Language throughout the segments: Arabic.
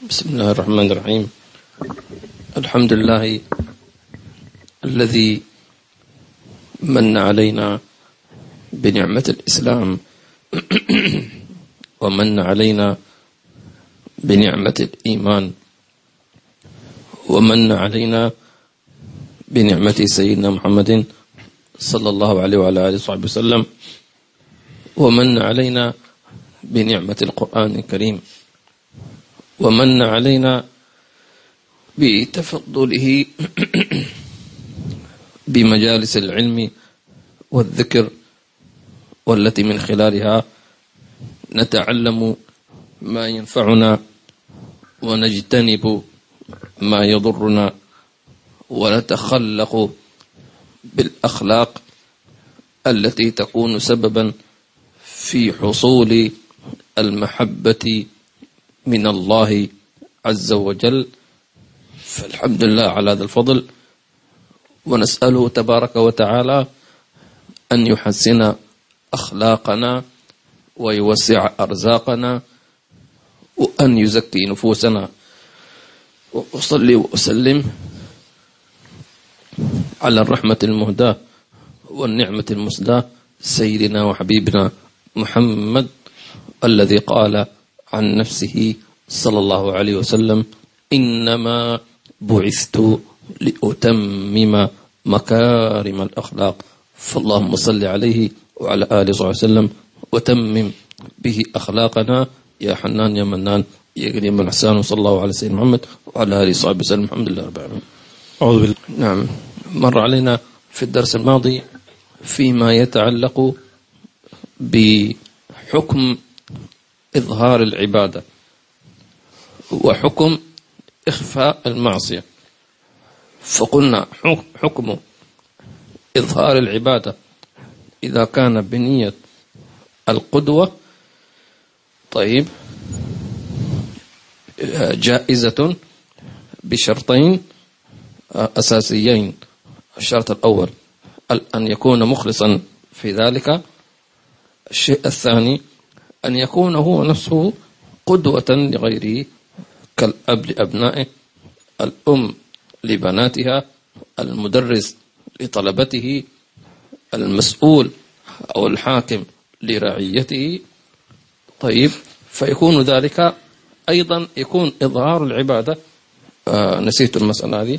بسم الله الرحمن الرحيم. الحمد لله الذي من علينا بنعمة الإسلام ومن علينا بنعمة الإيمان ومن علينا بنعمة سيدنا محمد صلى الله عليه وعلى آله وصحبه وسلم ومن علينا بنعمة القرآن الكريم. ومن علينا بتفضله بمجالس العلم والذكر والتي من خلالها نتعلم ما ينفعنا ونجتنب ما يضرنا ونتخلق بالأخلاق التي تكون سببا في حصول المحبة من الله عز وجل. فالحمد لله على هذا الفضل. ونسأله تبارك وتعالى أن يحسن أخلاقنا ويوسع أرزاقنا وأن يزكي نفوسنا. وأصلي وأسلم على الرحمة المهداة والنعمة المسداة سيدنا وحبيبنا محمد الذي قال عن نفسه صلى الله عليه وسلم إنما بعثت لأتمم مكارم الأخلاق. فاللهم صل عليه وعلى آله وصحبه وسلم وتمم به أخلاقنا. يا حنان يا منان يا كريم الإحسان وصلى الله على سيدنا محمد وعلى آله وصحبه وسلم. الحمد لله رب العالمين. أعوذ بالله. نعم. مر علينا في الدرس الماضي فيما يتعلق بحكم إظهار العبادة وحكم إخفاء المعصية. فقلنا حكم إظهار العبادة إذا كان بنية القدوة طيب جائزة بشرطين أساسيين. الشرط الأول أن يكون مخلصا في ذلك. الشيء الثاني أن يكون هو نفسه قدوة لغيره كالأب لأبنائه الأم لبناتها المدرس لطلبته المسؤول أو الحاكم لرعيته. طيب فيكون ذلك أيضا يكون إظهار العبادة. آه نسيت المسألة هذه.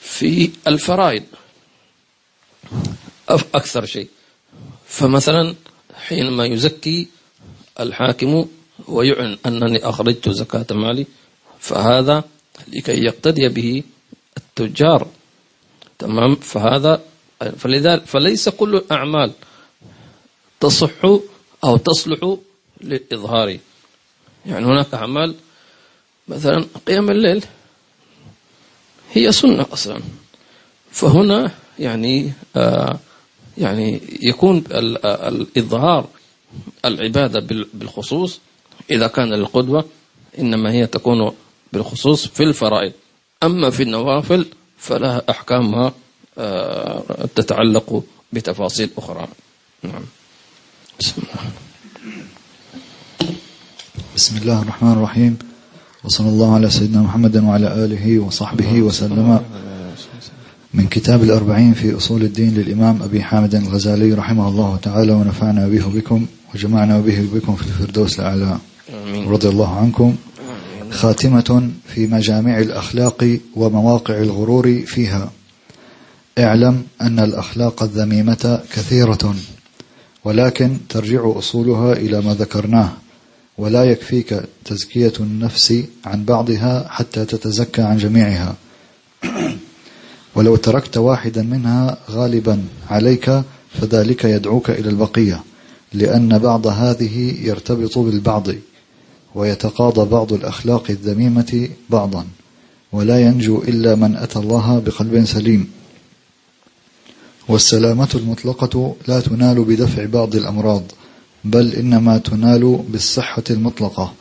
في الفرائض. أكثر شيء. فمثلا حينما يزكي الحاكم ويعلن أنني أخرجت زكاة مالي فهذا لكي يقتدي به التجار. تمام؟ فهذا فلذلك فليس كل الأعمال تصح أو تصلح للإظهار يعني هناك أعمال مثلا قيام الليل هي سنة أصلا. فهنا يعني آه يعني يكون الإظهار العبادة بالخصوص. إذا كان للقدوة إنما هي تكون بالخصوص في الفرائض. أما في النوافل فلها أحكامها تتعلق بتفاصيل أخرى. نعم. بسم الله. بسم الله الرحمن الرحيم. وصلى الله على سيدنا محمد وعلى آله وصحبه وسلم. من كتاب الأربعين في أصول الدين للإمام أبي حامد الغزالي رحمه الله تعالى ونفعنا به بكم وجمعنا به بكم في الفردوس الأعلى. رضي الله عنكم. خاتمة في مجامع الأخلاق ومواقع الغرور فيها. اعلم أن الأخلاق الذميمة كثيرة ولكن ترجع أصولها إلى ما ذكرناه ولا يكفيك تزكية النفس عن بعضها حتى تتزكى عن جميعها. ولو تركت واحدا منها غالبا عليك فذلك يدعوك إلى البقية. لأن بعض هذه يرتبط بالبعض ويتقاضى بعض الأخلاق الذميمة بعضا ولا ينجو إلا من أتى الله بقلب سليم. والسلامة المطلقة لا تنال بدفع بعض الأمراض بل إنما تنال بالصحة المطلقة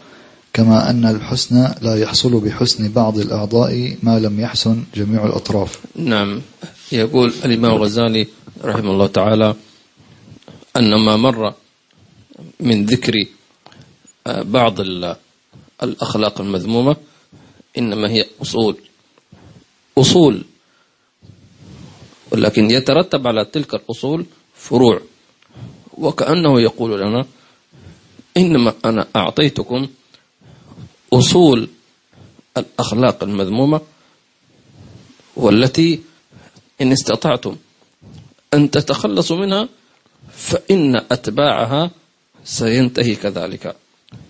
كما أن الحسن لا يحصل بحسن بعض الأعضاء ما لم يحسن جميع الأطراف. نعم. يقول الإمام الغزالي رحمه الله تعالى أن ما مر من ذكر بعض الأخلاق المذمومة إنما هي أصول. أصول. ولكن يترتب على تلك الأصول فروع. وكأنه يقول لنا إنما أنا أعطيتكم أصول الأخلاق المذمومة والتي إن استطعتم أن تتخلصوا منها فإن أتباعها سينتهي كذلك.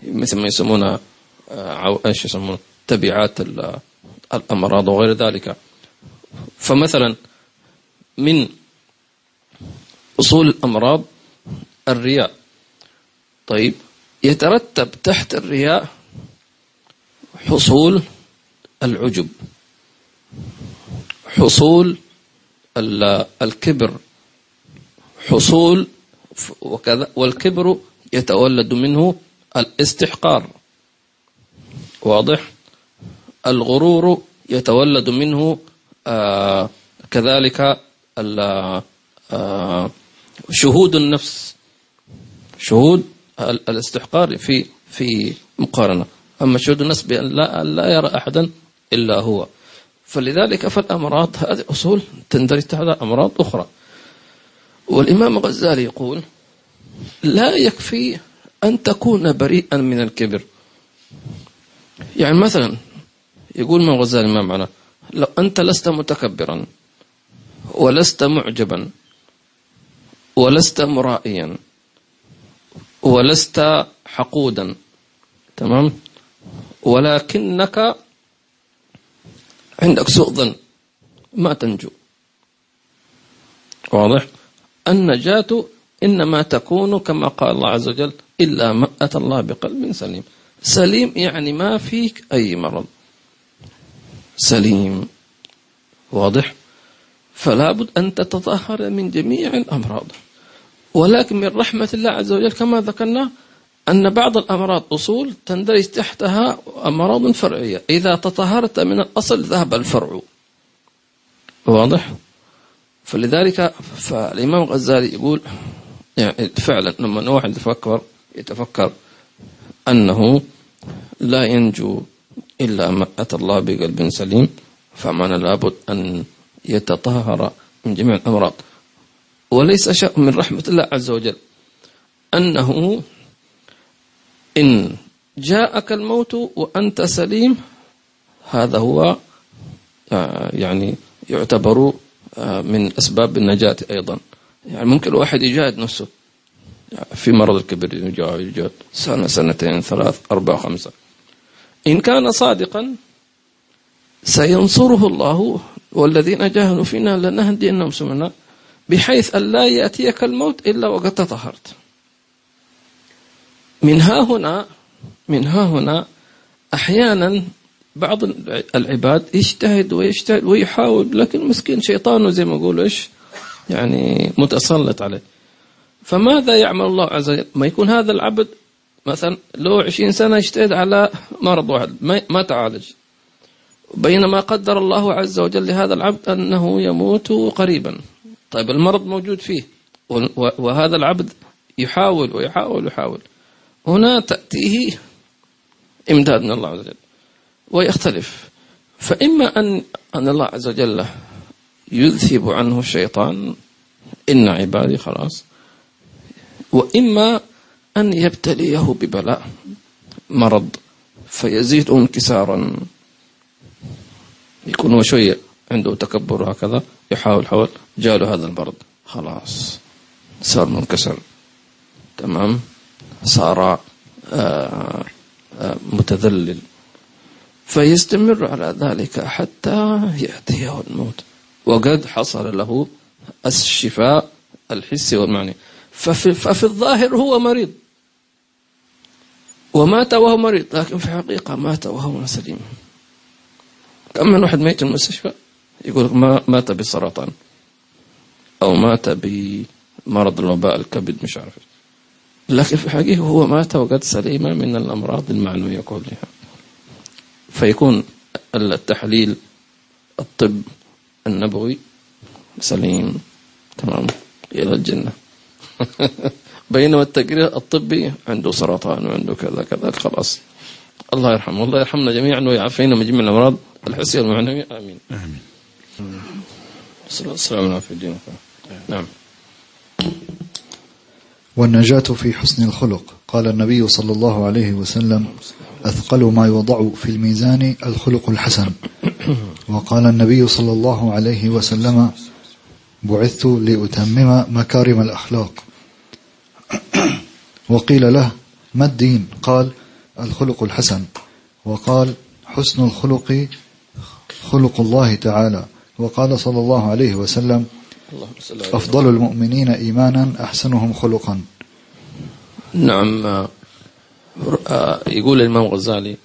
مثل ما يسمونها آه، إيش يسمون؟ تبعات الأمراض وغير ذلك. فمثلا من أصول الأمراض الرياء. طيب يترتب تحت الرياء حصول العجب حصول الكبر حصول وكذا والكبر يتولد منه الاستحقار. واضح؟ الغرور يتولد منه آه كذلك آه شهود النفس. شهود الاستحقار في في مقارنة. أما شهود النفس بأن لا, لا يرى أحدا إلا هو. فلذلك فالأمراض هذه أصول تندرج تحت أمراض أخرى. والإمام الغزالي يقول لا يكفي أن تكون بريئا من الكبر. يعني مثلا يقول من غزالي ما معنى؟ لو أنت لست متكبرا ولست معجبا ولست مرائيا ولست حقودا تمام؟ ولكنك عندك سوء ظن ما تنجو. واضح؟ النجاة إنما تكون كما قال الله عز وجل إلا ما أتى الله بقلب سليم. سليم يعني ما فيك أي مرض. سليم. واضح؟ فلا بد أن تتطهر من جميع الأمراض. ولكن من رحمة الله عز وجل كما ذكرنا أن بعض الأمراض أصول تندرج تحتها أمراض فرعية. إذا تطهرت من الأصل ذهب الفرع. واضح؟ فلذلك فالإمام الغزالي يقول يعني فعلا لما واحد يتفكر يتفكر أنه لا ينجو إلا ما أتى الله بقلب سليم فمعنى لابد أن يتطهر من جميع الأمراض. وليس شيء من رحمة الله عز وجل أنه إن جاءك الموت وأنت سليم هذا هو آه، يعني يعتبر آه، من أسباب النجاة أيضا. يعني ممكن الواحد يجاهد نفسه. في مرض الكبر يجاهد سنة سنتين ثلاث أربع خمسة. إن كان صادقا سينصره الله والذين جاهدوا فينا لنهدينهم سمنا بحيث أن لا يأتيك الموت إلا وقد تطهرت. من ها هنا من ها هنا أحيانا بعض العباد يجتهد ويجتهد ويحاول لكن مسكين شيطانه زي ما يقولوا إيش؟ يعني متسلط عليه. فماذا يعمل الله عز وجل؟ ما يكون هذا العبد مثلا له عشرين سنة يجتهد على مرض واحد ما تعالج. بينما قدر الله عز وجل لهذا العبد أنه يموت قريبا. طيب المرض موجود فيه وهذا العبد يحاول ويحاول ويحاول. هنا تأتيه إمداد من الله عز وجل ويختلف. فإما أن أن الله عز وجل يذهب عنه الشيطان إن عبادي خلاص. وإما أن يبتليه ببلاء مرض فيزيد انكسارا. يكون هو شوية عنده تكبر هكذا يحاول حاول جاله هذا المرض خلاص صار منكسر. تمام؟ صار آآ آه، آآ آه، متذلل. فيستمر على ذلك حتى يأتيه الموت. وقد حصل له الشفاء الحسي والمعنى ففي, ففي الظاهر هو مريض. ومات وهو مريض لكن في الحقيقة مات وهو سليم كم من واحد ميت في المستشفى؟ يقول ما مات بسرطان. أو مات بمرض الوباء الكبد مش عارف. لكن في الحقيقة هو مات وقد سليم من الأمراض المعنوية كلها. فيكون التحليل الطب النبوي. سليم. تمام. إلى الجنة. بينما التقرير الطبي عنده سرطان وعنده كذا كذا. خلاص. الله يرحمه. الله يرحمنا جميعا ويعافينا من جميع الأمراض. الحسية والمعنوية آمين. آمين. وسلم في الدين نعم. والنجاة في حسن الخلق. قال النبي صلى الله عليه وسلم أثقل ما يوضع في الميزان الخلق الحسن. وقال النبي صلى الله عليه وسلم بعثت لأتمم مكارم الأخلاق. وقيل له ما الدين؟ قال الخلق الحسن. وقال حسن الخلق خلق الله تعالى. وقال صلى الله عليه وسلم أفضل المؤمنين إيمانا أحسنهم خلقا. نعم آه، آه، يقول الإمام غزالي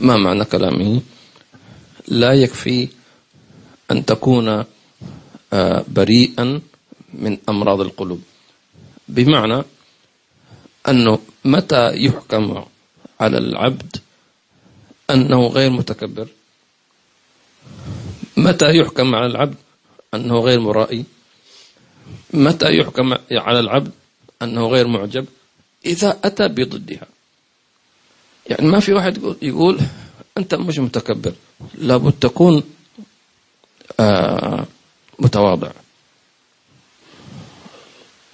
ما معنى كلامه؟ لا يكفي أن تكون آه، بريئا من أمراض القلوب. بمعنى أنه متى يحكم على العبد أنه غير متكبر؟ متى يحكم على العبد أنه غير مرائي؟ متى يحكم على العبد أنه غير معجب؟ إذا أتى بضدها. يعني ما في واحد يقول, يقول أنت مش متكبر. لابد تكون آه متواضع.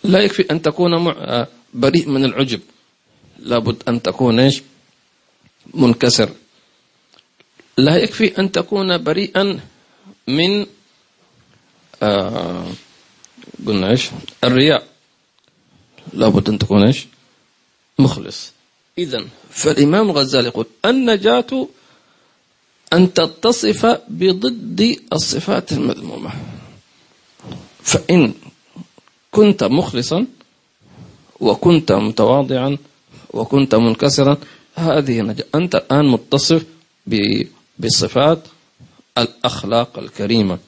لا يكفي أن تكون آه، بريء من العجب. لابد أن تكون إيش؟ منكسر. لا يكفي أن تكون بريئا من آه قلنا إيش؟ الرياء. لابد أن تكون إيش؟ مخلص. إذا فالإمام الغزالي يقول النجاة أن تتصف بضد الصفات المذمومة. فإن كنت مخلصا وكنت متواضعا وكنت منكسرا هذه نجاة أنت الآن متصف بصفات الأخلاق الكريمة.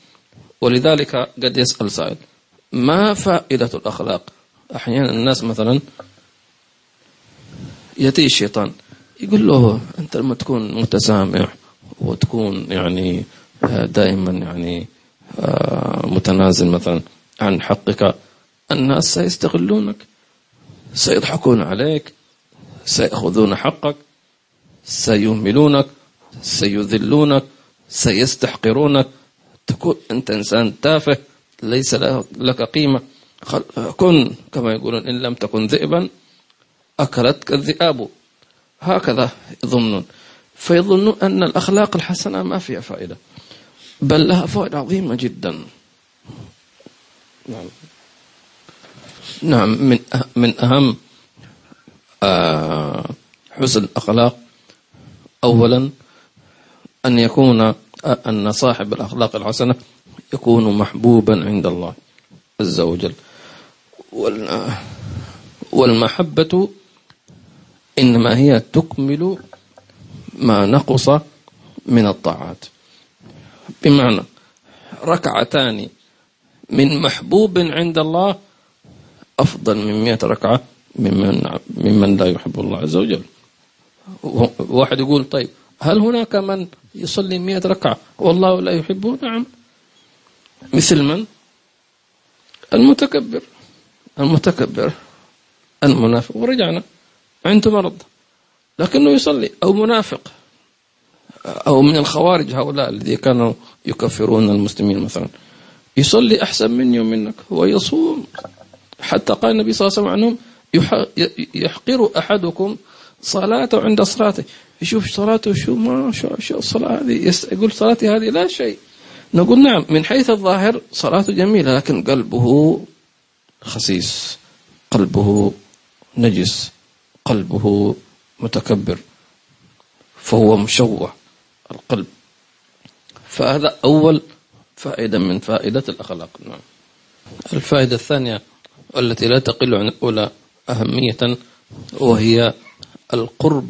ولذلك قد يسأل سائل ما فائدة الأخلاق؟ أحيانا الناس مثلا يأتي الشيطان يقول له أنت لما تكون متسامح وتكون يعني آه، دائما يعني آه، متنازل مثلا عن حقك. الناس سيستغلونك سيضحكون عليك سيأخذون حقك سيهملونك سيذلونك سيستحقرونك. تكون أنت إنسان تافه ليس لك قيمة. كن كما يقولون إن لم تكن ذئبا أكلتك الذئاب. هكذا يظنون. فيظنون أن الأخلاق الحسنة ما فيها فائدة. بل لها فوائد عظيمة جدا. نعم. نعم من أه- من أهم آه، حسن الأخلاق. أولا أن يكون أن صاحب الأخلاق الحسنة يكون محبوبا عند الله عز وجل. وال- والمحبة إنما هي تكمل ما نقص من الطاعات. بمعنى ركعتان من محبوب عند الله أفضل من مئة ركعة ممن, ممن لا يحب الله عز وجل. واحد يقول طيب هل هناك من يصلي مئة ركعة والله لا يحبه؟ نعم. مثل من؟ المتكبر. المتكبر المنافق. ورجعنا. عنده مرض. لكنه يصلي أو منافق. أو من الخوارج هؤلاء الذين كانوا يكفرون المسلمين مثلا. يصلي أحسن مني ومنك. ويصوم حتى قال النبي صلى الله عليه وسلم عنهم يح- يحقر أحدكم صلاته عند صلاته. يشوف صلاته شو ما شو, شو الصلاة هذه؟ يقول صلاتي هذه لا شيء. نقول نعم من حيث الظاهر صلاته جميلة لكن قلبه خسيس قلبه نجس قلبه متكبر فهو مشوه القلب. فهذا أول فائدة من فائدة الأخلاق. نعم. الفائدة الثانية والتي لا تقل عن الأولى أهمية وهي القرب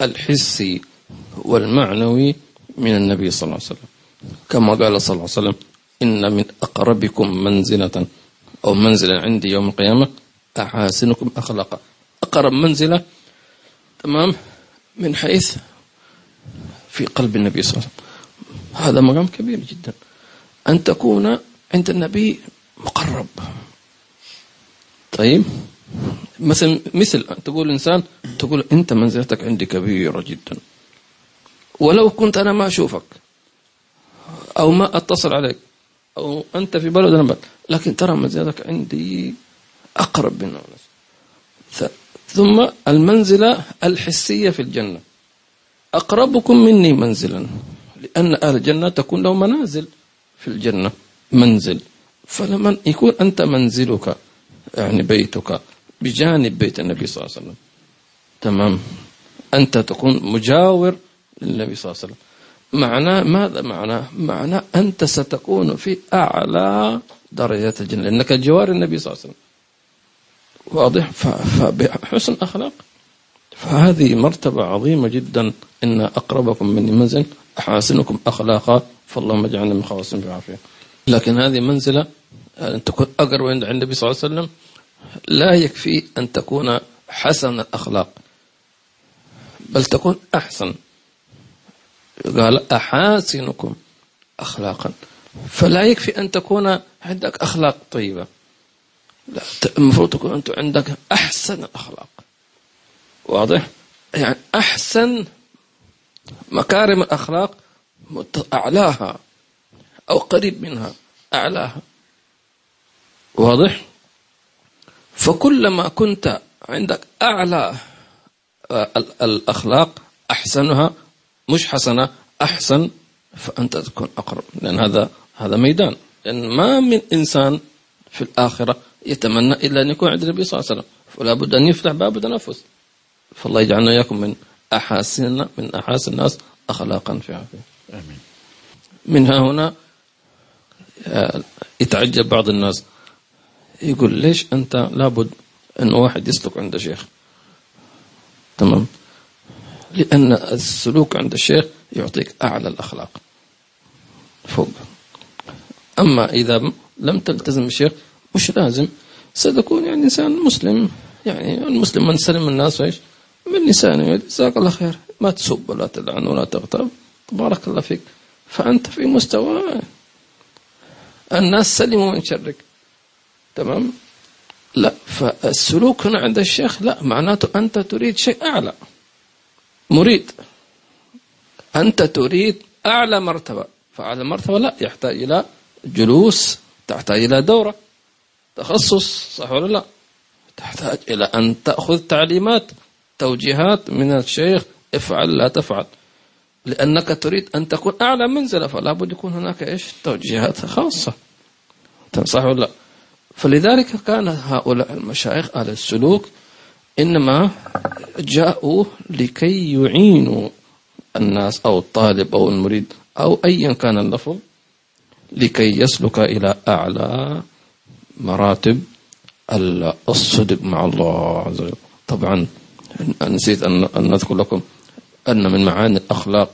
الحسي والمعنوي من النبي صلى الله عليه وسلم. كما قال صلى الله عليه وسلم إن من أقربكم منزلة أو منزلا عندي يوم القيامة أحاسنكم أخلاقا. أقرب منزلة تمام؟ من حيث في قلب النبي صلى الله عليه وسلم. هذا مقام كبير جدا. أن تكون عند النبي مقرب. طيب؟ مثل مثل تقول إنسان تقول أنت منزلتك عندي كبيرة جدا. ولو كنت أنا ما أشوفك أو ما أتصل عليك أو أنت في بلد أنا بلد لكن ترى منزلتك عندي أقرب من الناس. ثم المنزلة الحسية في الجنة. أقربكم مني منزلا لأن أهل الجنة تكون له منازل في الجنة منزل. فلما يكون أنت منزلك يعني بيتك بجانب بيت النبي صلى الله عليه وسلم. تمام؟ أنت تكون مجاور للنبي صلى الله عليه وسلم. معناه ماذا معناه؟ معناه أنت ستكون في أعلى درجات الجنة لأنك جوار النبي صلى الله عليه وسلم. واضح. فبحسن أخلاق. فهذه مرتبة عظيمة جدا. إن أقربكم مني منزل أحاسنكم أخلاقا فاللهم اجعلنا من خواصم بعافية. لكن هذه منزلة أن تكون أقرب عند النبي صلى الله عليه وسلم لا يكفي أن تكون حسن الأخلاق بل تكون أحسن. قال أحاسنكم أخلاقا. فلا يكفي أن تكون عندك أخلاق طيبة. لا المفروض تكون أنت عندك أحسن الأخلاق. واضح؟ يعني أحسن مكارم الأخلاق أعلاها أو قريب منها أعلاها. واضح؟ فكلما كنت عندك أعلى آه، الأخلاق أحسنها مش حسنة أحسن فأنت تكون أقرب. لأن هذا هذا ميدان. لأن ما من إنسان في الآخرة يتمنى إلا أن يكون عند النبي صلى الله عليه وسلم. فلا بد أن يفتح باب تنفس فالله يجعلنا إياكم من أحاسن من أحاسن الناس أخلاقا في عافية. آمين. من هنا آه، يتعجب بعض الناس. يقول ليش أنت لابد أن واحد يسلك عند شيخ تمام؟ لأن السلوك عند الشيخ يعطيك أعلى الأخلاق. فوق. أما إذا لم تلتزم الشيخ مش لازم. ستكون يعني إنسان مسلم. يعني المسلم من سلم الناس إيش؟ من لسانه. جزاك الله خير. ما تسب ولا تلعن ولا تغتاب. بارك الله فيك. فأنت في مستوى الناس سلموا من شرك. تمام؟ لا فالسلوك هنا عند الشيخ لا معناته أنت تريد شيء أعلى. مريد. أنت تريد أعلى مرتبة. فأعلى مرتبة لا يحتاج إلى جلوس تحتاج إلى دورة. تخصص صح ولا لا؟ تحتاج إلى أن تأخذ تعليمات توجيهات من الشيخ افعل لا تفعل. لأنك تريد أن تكون أعلى منزلة فلا بد يكون هناك إيش؟ توجيهات خاصة. صح ولا لا؟ فلذلك كان هؤلاء المشايخ أهل السلوك إنما جاءوا لكي يعينوا الناس أو الطالب أو المريد أو أيا كان اللفظ لكي يسلك إلى أعلى مراتب الصدق مع الله عز وجل. طبعا نسيت أن نذكر لكم أن من معاني الأخلاق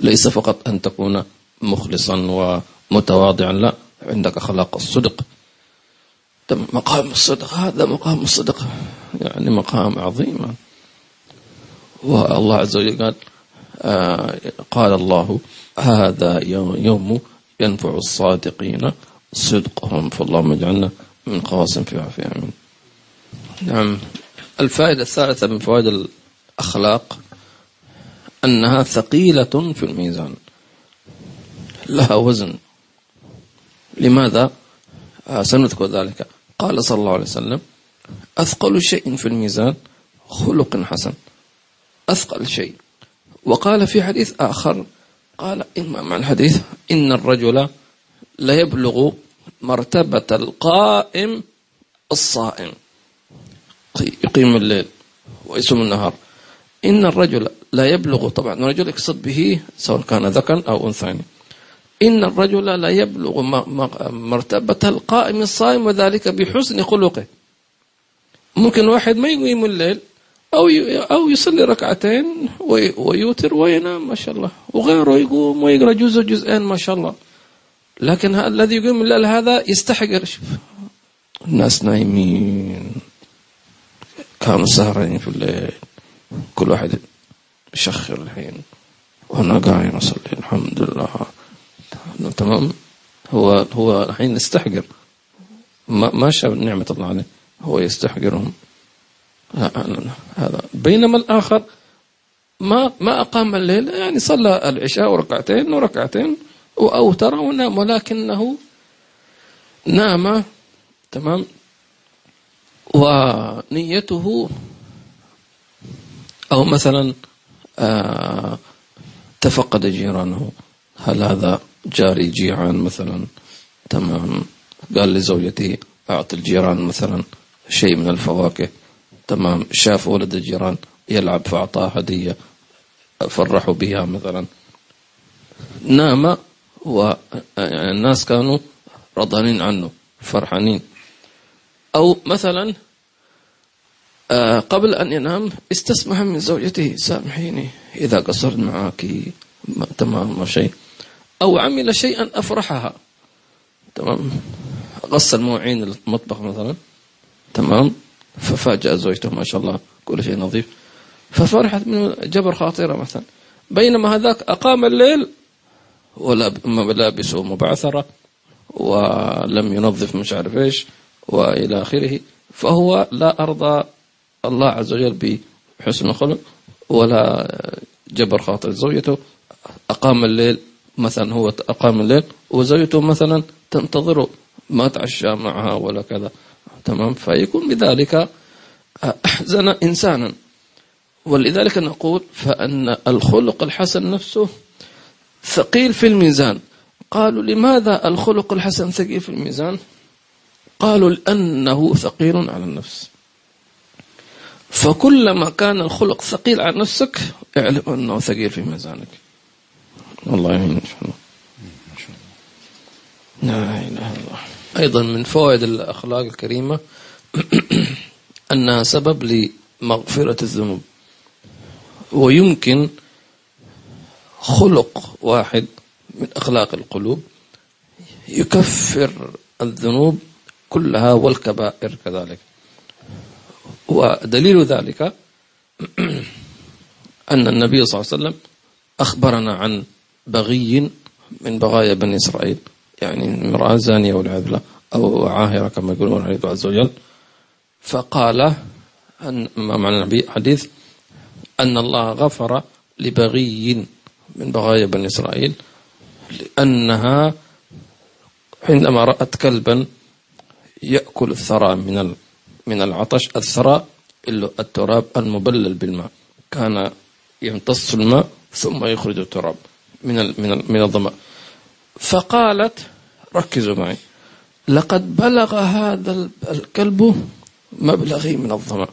ليس فقط أن تكون مخلصا ومتواضعا لا عندك أخلاق الصدق. مقام الصدق هذا مقام الصدق يعني مقام عظيم. والله عز وجل قال آه قال الله هذا يوم ينفع الصادقين صدقهم فاللهم اجعلنا من قواصم في عافية آمين. نعم. الفائدة الثالثة من فوائد الأخلاق أنها ثقيلة في الميزان. لها وزن. لماذا؟ آه سنذكر ذلك. قال صلى الله عليه وسلم أثقل شيء في الميزان خلق حسن. أثقل شيء. وقال في حديث آخر قال إما مع الحديث إن الرجل لا يبلغ مرتبة القائم الصائم. يقيم الليل ويصوم النهار. إن الرجل لا يبلغ طبعا الرجل يقصد به سواء كان ذكرا أو أنثى إن الرجل لا يبلغ مرتبة القائم الصائم وذلك بحسن خلقه. ممكن واحد ما يقيم الليل أو أو يصلي ركعتين ويوتر وينام ما شاء الله. وغيره يقوم ويقرأ جزء جزئين ما شاء الله. لكن الذي يقيم الليل هذا يستحقر شوف الناس نايمين. كانوا سهرين في الليل. كل واحد يشخر الحين. وأنا قاعد أصلي. الحمد لله. تمام. هو هو الحين يستحقر. ما ما شاف نعمة الله عليه. هو يستحقرهم. هذا. بينما الآخر ما ما أقام الليل. يعني صلى العشاء وركعتين وركعتين. وأوتر ونام ولكنه نام. تمام؟ ونيته أو مثلا آه تفقد جيرانه. هل هذا جاري جيعان مثلا؟ تمام. قال لزوجتي أعطي الجيران مثلا شيء من الفواكه. تمام. شاف ولد الجيران يلعب فأعطاه هدية فرحوا بها مثلا. نام. والناس كانوا رضانين عنه فرحانين. أو مثلا آه، قبل أن ينام استسمح من زوجته سامحيني إذا قصرت معك تمام ما شيء. أو عمل شيئا أفرحها. تمام؟ غسل مواعين المطبخ مثلا. تمام؟ ففاجأ زوجته ما شاء الله كل شيء نظيف. ففرحت من جبر خاطرة مثلا. بينما هذاك أقام الليل ملابسه مبعثرة ولم ينظف مش عارف إيش وإلى آخره. فهو لا أرضى الله عز وجل بحسن الخلق ولا جبر خاطر زوجته. أقام الليل مثلا هو أقام الليل وزوجته مثلا تنتظره ما تعشى معها ولا كذا. تمام؟ فيكون بذلك أحزن انسانا. ولذلك نقول فإن الخلق الحسن نفسه ثقيل في الميزان. قالوا لماذا الخلق الحسن ثقيل في الميزان؟ قالوا لأنه ثقيل على النفس. فكلما كان الخلق ثقيل على نفسك اعلم أنه ثقيل في ميزانك. الله يعين إن شاء الله. لا إله إلا الله. أيضا من فوائد الأخلاق الكريمة أنها سبب لمغفرة الذنوب. ويمكن خلق واحد من أخلاق القلوب يكفر الذنوب كلها والكبائر كذلك. ودليل ذلك أن النبي صلى الله عليه وسلم أخبرنا عن بغي من بغايا بني إسرائيل يعني امرأة زانية والعياذ أو عاهرة كما يقولون الله عز وجل. فقال أن ما معنى النبي حديث أن الله غفر لبغي من بغايا بني إسرائيل لأنها عندما رأت كلبا يأكل الثرى من من العطش الثرى التراب المبلل بالماء. كان يمتص الماء ثم يخرج التراب من من من الظمأ. فقالت ركزوا معي لقد بلغ هذا الكلب مبلغي من الظمأ.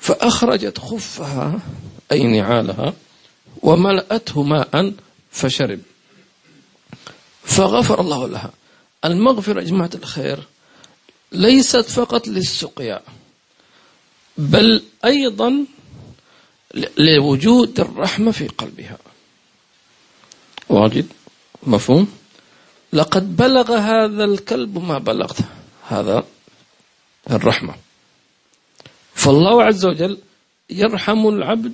فأخرجت خفها أي نعالها وملأته ماء فشرب. فغفر الله لها. المغفرة يا جماعة الخير ليست فقط للسقيا بل أيضا لوجود الرحمة في قلبها. واجد؟ مفهوم؟ لقد بلغ هذا الكلب ما بلغت هذا الرحمة. فالله عز وجل يرحم العبد.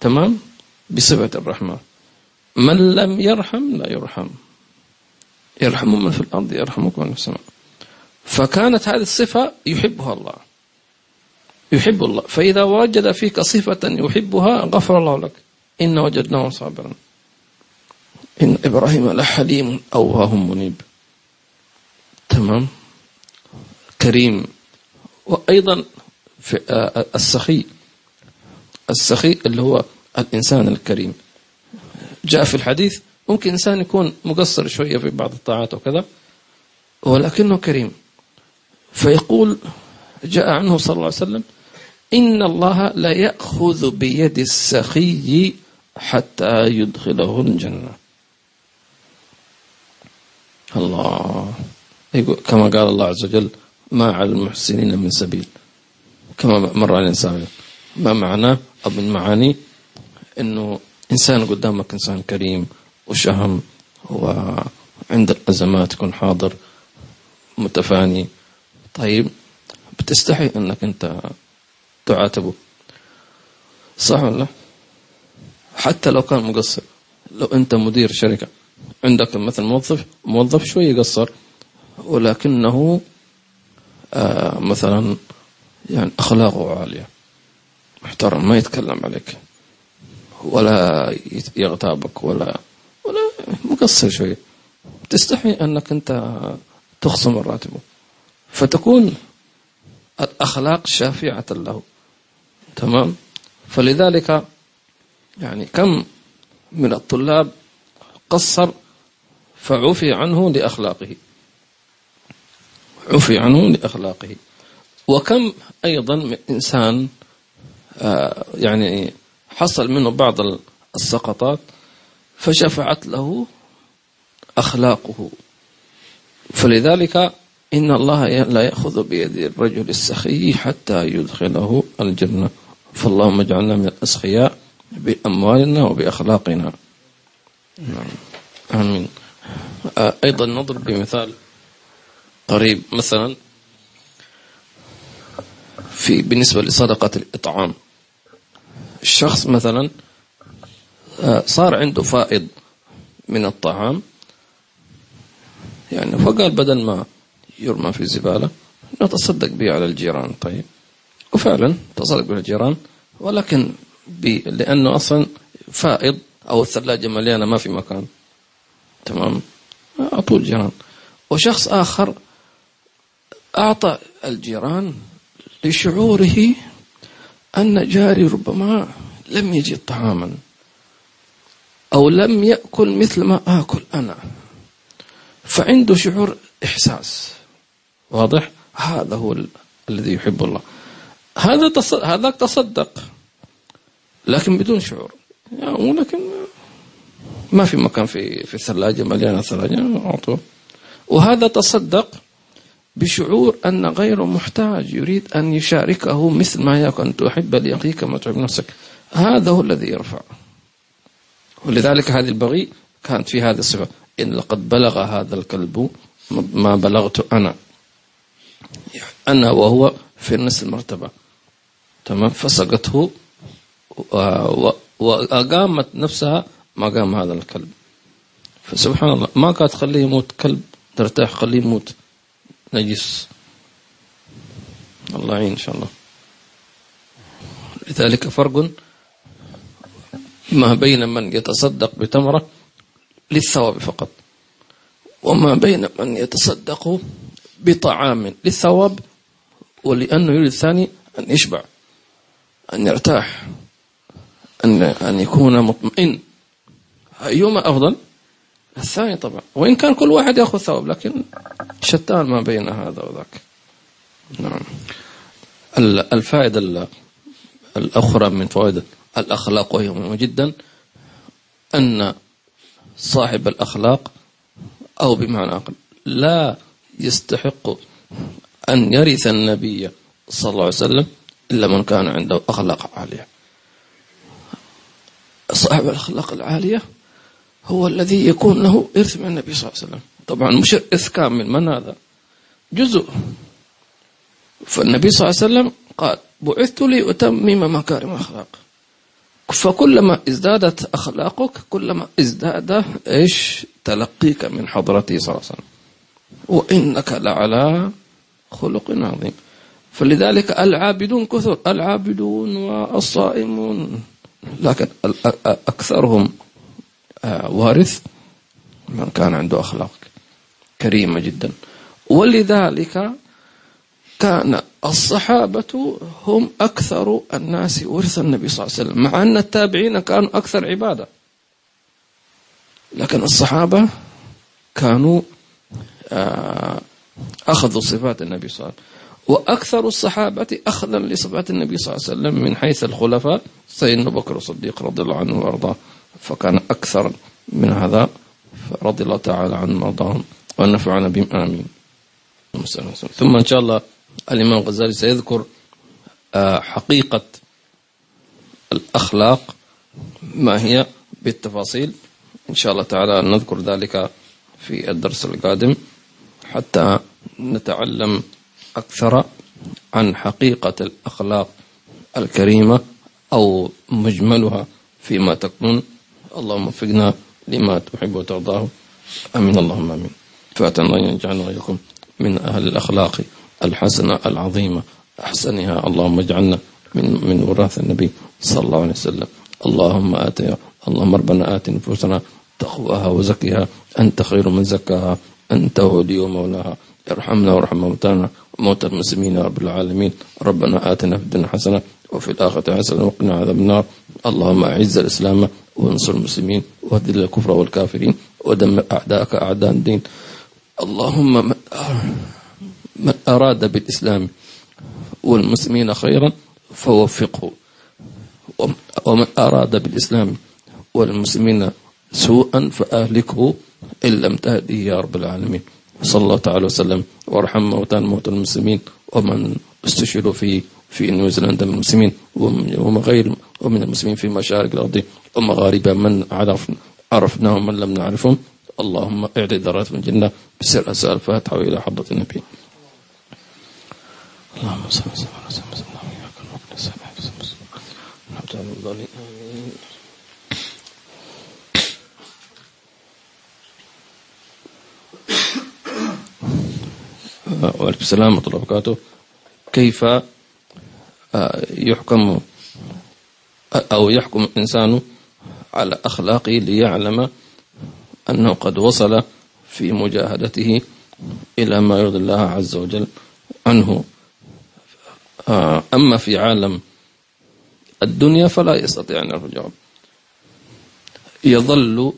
تمام؟ بصفة الرحمة من لم يرحم لا يرحم. يرحم من في الأرض يرحمكم من في السماء. فكانت هذه الصفة يحبها الله. يحب الله. فإذا وجد فيك صفة يحبها غفر الله لك. إن وجدناه صابرا. إن إبراهيم لحليم أواه منيب. تمام؟ كريم. وأيضا في السخي. السخي اللي هو الإنسان الكريم. جاء في الحديث ممكن إنسان يكون مقصر شوية في بعض الطاعات وكذا ولكنه كريم. فيقول جاء عنه صلى الله عليه وسلم إن الله لا يأخذ بيد السخي حتى يدخله الجنة. الله. كما قال الله عز وجل ما على المحسنين من سبيل. كما مر على الإنسان ما معناه أو من معاني أنه إنسان قدامك إنسان كريم وشهم وعند الأزمات يكون حاضر متفاني. طيب بتستحي أنك أنت تعاتبه. صح ولا حتى لو كان مقصر لو أنت مدير شركة عندك مثلا موظف موظف شوي يقصر ولكنه آه مثلا يعني أخلاقه عالية محترم ما يتكلم عليك. ولا يغتابك ولا ولا مقصر شوي. تستحي أنك أنت تخصم راتبه فتكون الأخلاق شافعة له. تمام؟ فلذلك يعني كم من الطلاب قصر فعفي عنه لأخلاقه. عفي عنه لأخلاقه. وكم أيضا من إنسان آه، يعني حصل منه بعض السقطات فشفعت له أخلاقه. فلذلك إن الله لا يأخذ بيد الرجل السخي حتى يدخله الجنة. فاللهم اجعلنا من الأسخياء بأموالنا وبأخلاقنا. نعم. آمين. آه، أيضا نضرب بمثال قريب. مثلا في بالنسبة لصدقة الإطعام. الشخص مثلا آه، صار عنده فائض من الطعام يعني فقال بدل ما يرمى في الزبالة نتصدق به على الجيران. طيب. وفعلا تصدق به الجيران ولكن لأنه أصلا فائض أو الثلاجة مليانة ما في مكان. تمام؟ أعطوا الجيران. وشخص آخر أعطى الجيران لشعوره أن جاري ربما لم يجد طعاما أو لم يأكل مثل ما آكل أنا فعنده شعور إحساس. واضح؟ هذا هو الذي يحب الله. هذا تصدق هذاك تصدق لكن بدون شعور. يعني ولكن ما في مكان في في الثلاجة مليانة ثلاجة أعطوه وهذا تصدق بشعور أن غيره محتاج يريد أن يشاركه مثل ما يكون أن تحب لأخيك ما تحب نفسك. هذا هو الذي يرفع. ولذلك هذه البغي كانت في هذه الصفة. إن لقد بلغ هذا الكلب ما بلغت أنا. أنا وهو في نفس المرتبة. تمام؟ فسقته وأقامت نفسها ما قام هذا الكلب. فسبحان الله ما كانت تخليه يموت كلب ترتاح خليه يموت. نجس. الله يعين إن شاء الله. لذلك فرق ما بين من يتصدق بتمرة للثواب فقط وما بين من يتصدق بطعام للثواب ولأنه يريد الثاني أن يشبع أن يرتاح أن أن يكون مطمئن. أيهما أفضل؟ الثاني طبعا. وإن كان كل واحد يأخذ ثواب لكن شتان ما بين هذا وذاك. نعم. الفائدة الأخرى من فوائد الأخلاق وهي مهمة جدا أن صاحب الأخلاق أو بمعنى أقل لا يستحق أن يرث النبي صلى الله عليه وسلم إلا من كان عنده أخلاق عالية. صاحب الأخلاق العالية هو الذي يكون له إرث من النبي صلى الله عليه وسلم. طبعا مش إرث كامل من هذا؟ جزء. فالنبي صلى الله عليه وسلم قال بعثت لأتمم مكارم الأخلاق. فكلما ازدادت أخلاقك كلما ازداد إيش؟ تلقيك من حضرته صلى الله عليه وسلم. وإنك لعلى خلق عظيم. فلذلك العابدون كثر العابدون والصائمون. لكن أكثرهم وارث من كان عنده أخلاق كريمة جدا. ولذلك كان الصحابة هم أكثر الناس ورث النبي صلى الله عليه وسلم مع أن التابعين كانوا أكثر عبادة. لكن الصحابة كانوا آه، أخذوا صفات النبي صلى الله عليه وسلم. وأكثر الصحابة أخذا لصفات النبي صلى الله عليه وسلم من حيث الخلفاء سيدنا بكر الصديق رضي الله عنه وأرضاه. فكان أكثر من هذا رضي الله تعالى عنهم وأرضاهم ونفعنا بهم. آمين. ثم إن شاء الله الإمام الغزالي سيذكر آه، حقيقة الأخلاق ما هي بالتفاصيل. إن شاء الله تعالى نذكر ذلك في الدرس القادم حتى نتعلم أكثر عن حقيقة الأخلاق الكريمة أو مجملها فيما تكون اللهم وفقنا لما تحب وترضاه. آمين. اللهم آمين. فاتنا الله يجعلنا وإياكم من أهل الأخلاق الحسنة العظيمة. أحسنها. اللهم اجعلنا من من وراث النبي صلى الله عليه وسلم. اللهم آت اللهم ربنا آت نفوسنا تقواها وزكها. أنت خير من زكاها. أنت ولي ومولاها. ارحمنا وارحم موتانا وموتى المسلمين يا رب العالمين. ربنا آتنا في الدنيا حسنة وفي الآخرة حسنة وقنا عذاب النار. اللهم أعز الإسلام وانصر المسلمين واهدل الكفر والكافرين ودمر أعداءك أعداء الدين. اللهم من أراد بالإسلام والمسلمين خيرا فوفقه. ومن أراد بالإسلام والمسلمين سوءا فأهلكه إن لم تهده يا رب العالمين. صلى الله تعالى وسلم. وارحم موتى موتى المسلمين. ومن استشهدوا في في نيوزيلندا من المسلمين ومن غير ومن المسلمين في مشارق الأرض. ومغاربها من عرف عرفناهم من لم نعرفهم. اللهم اعد درات من الجنة بسر أسأل الفاتحة وإلى حضرة النبي. اللهم صل وسلم على سيدنا محمد وعليكم السلام ورحمة الله وبركاته. كيف يحكم أو يحكم الإنسان على أخلاقه ليعلم أنه قد وصل في مجاهدته إلى ما يرضي الله عز وجل عنه. آه، أما في عالم الدنيا فلا يستطيع أن يجاوب يظل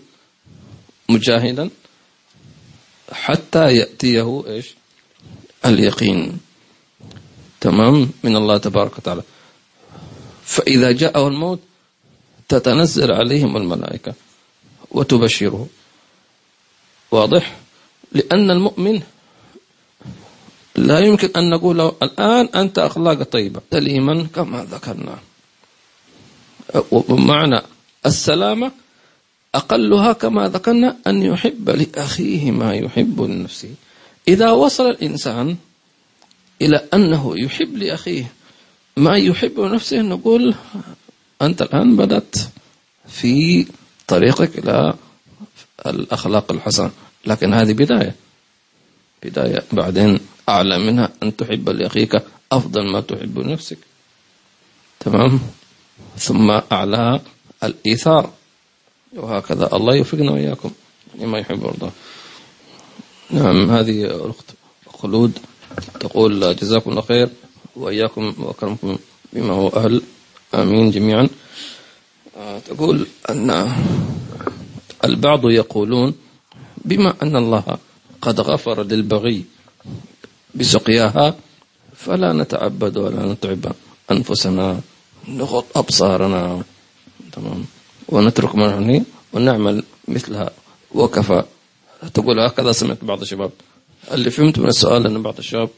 مجاهدا حتى يأتيه إيش؟ اليقين. تمام؟ من الله تبارك وتعالى. فإذا جاءه الموت تتنزل عليهم الملائكة وتبشره. واضح؟ لأن المؤمن لا يمكن أن نقول له الآن أنت أخلاق طيبة. سليما كما ذكرنا. ومعنى السلامة أقلها كما ذكرنا أن يحب لأخيه ما يحب لنفسه. إذا وصل الإنسان إلى أنه يحب لأخيه. ما يحب لنفسه نقول أنت الآن بدأت في طريقك إلى الأخلاق الحسنة. لكن هذه بداية. بداية بعدين أعلى منها أن تحب لأخيك أفضل ما تحب لنفسك تمام؟ ثم أعلى الإيثار. وهكذا. الله يوفقنا وإياكم. لما يحب الله نعم هذه الأخت خلود. تقول جزاكم الله خير وإياكم وأكرمكم بما هو أهل. آمين جميعا. آه، تقول أن البعض يقولون بما أن الله قد غفر للبغي بسقياها فلا نتعبد ولا نتعب أنفسنا نغط أبصارنا تمام ونترك ما ونعمل مثلها وكفى. تقول هكذا سمعت بعض الشباب. اللي فهمت من السؤال أن بعض الشباب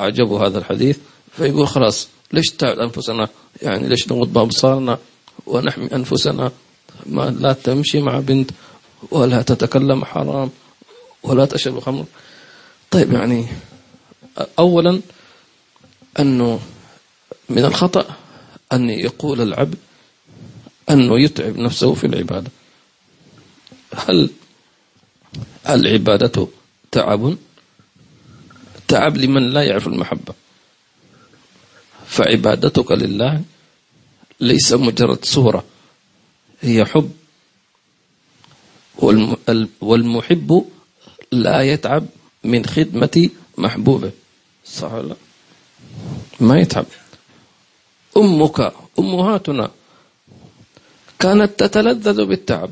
أعجبوا هذا الحديث فيقول خلاص ليش تعب أنفسنا؟ يعني ليش نغض بأبصارنا ونحمي أنفسنا؟ ما لا تمشي مع بنت ولا تتكلم حرام ولا تشرب خمر. طيب يعني أولا أنه من الخطأ أن يقول العبد أنه يتعب نفسه في العبادة. هل العبادة تعب؟ تعب لمن لا يعرف المحبة. فعبادتك لله ليس مجرد صورة هي حب. والمحب لا يتعب من خدمة محبوبه. صح ولا ما يتعب. أمك أمهاتنا كانت تتلذذ بالتعب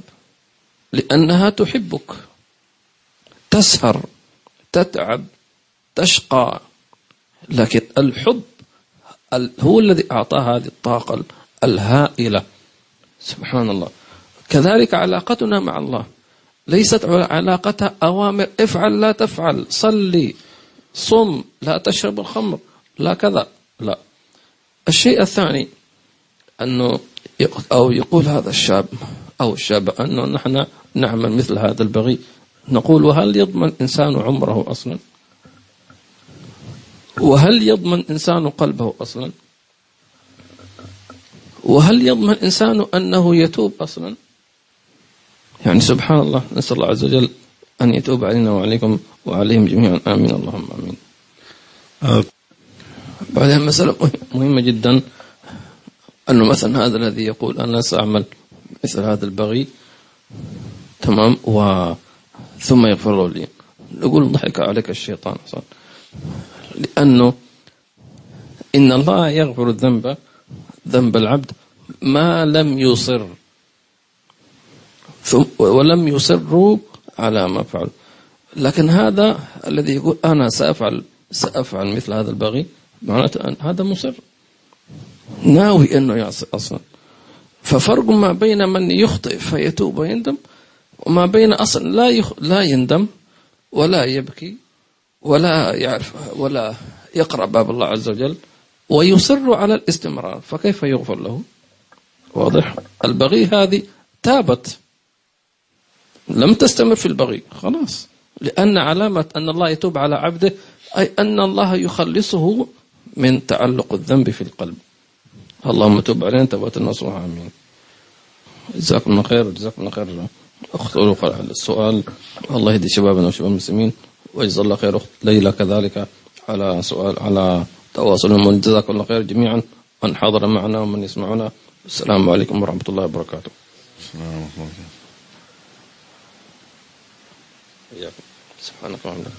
لأنها تحبك. تسهر تتعب. تشقى لكن الحب هو الذي أعطى هذه الطاقة الهائلة. سبحان الله. كذلك علاقتنا مع الله. ليست علاقتها أوامر. افعل لا تفعل. صلي صم لا تشرب الخمر لا كذا. لا. الشيء الثاني أنه أو يقول هذا الشاب أو الشاب أنه نحن نعمل مثل هذا البغي. نقول وهل يضمن إنسان عمره أصلا؟ وهل يضمن إنسان قلبه أصلا؟ وهل يضمن إنسان أنه يتوب أصلا؟ يعني سبحان الله نسأل الله عز وجل أن يتوب علينا وعليكم وعليهم جميعا. آمين. اللهم آمين. بعدين مسألة مهمة جدا أنه مثلا هذا الذي يقول أنا سأعمل مثل هذا البغي. تمام؟ و ثم يغفر له لي. نقول ضحك عليك الشيطان أصلا. لأنه إن الله يغفر الذنب ذنب العبد ما لم يصر. ولم يصروا على ما فعل. لكن هذا الذي يقول أنا سأفعل سأفعل مثل هذا البغي معناته أن هذا مصر. ناوي أنه يعصي أصلا. ففرق ما بين من يخطئ فيتوب ويندم وما بين أصلا لا يخ... لا يندم ولا يبكي. ولا يعرف ولا يقرأ باب الله عز وجل ويصر على الاستمرار فكيف يغفر له؟ واضح. البغي هذه تابت. لم تستمر في البغي. خلاص. لأن علامة أن الله يتوب على عبده أي أن الله يخلصه من تعلق الذنب في القلب. اللهم تب علينا توبة نصوح آمين. جزاكم الله خير جزاكم الله خير. أخت السؤال. الله يهدي شبابنا وشباب المسلمين. ويجزا الله خير أخت ليلى كذلك على سؤال على تواصلهم جزاكم الله خير جميعا. من حضر معنا ومن يسمعنا. السلام عليكم ورحمة الله وبركاته. السلام ورحمة الله سبحانك اللهم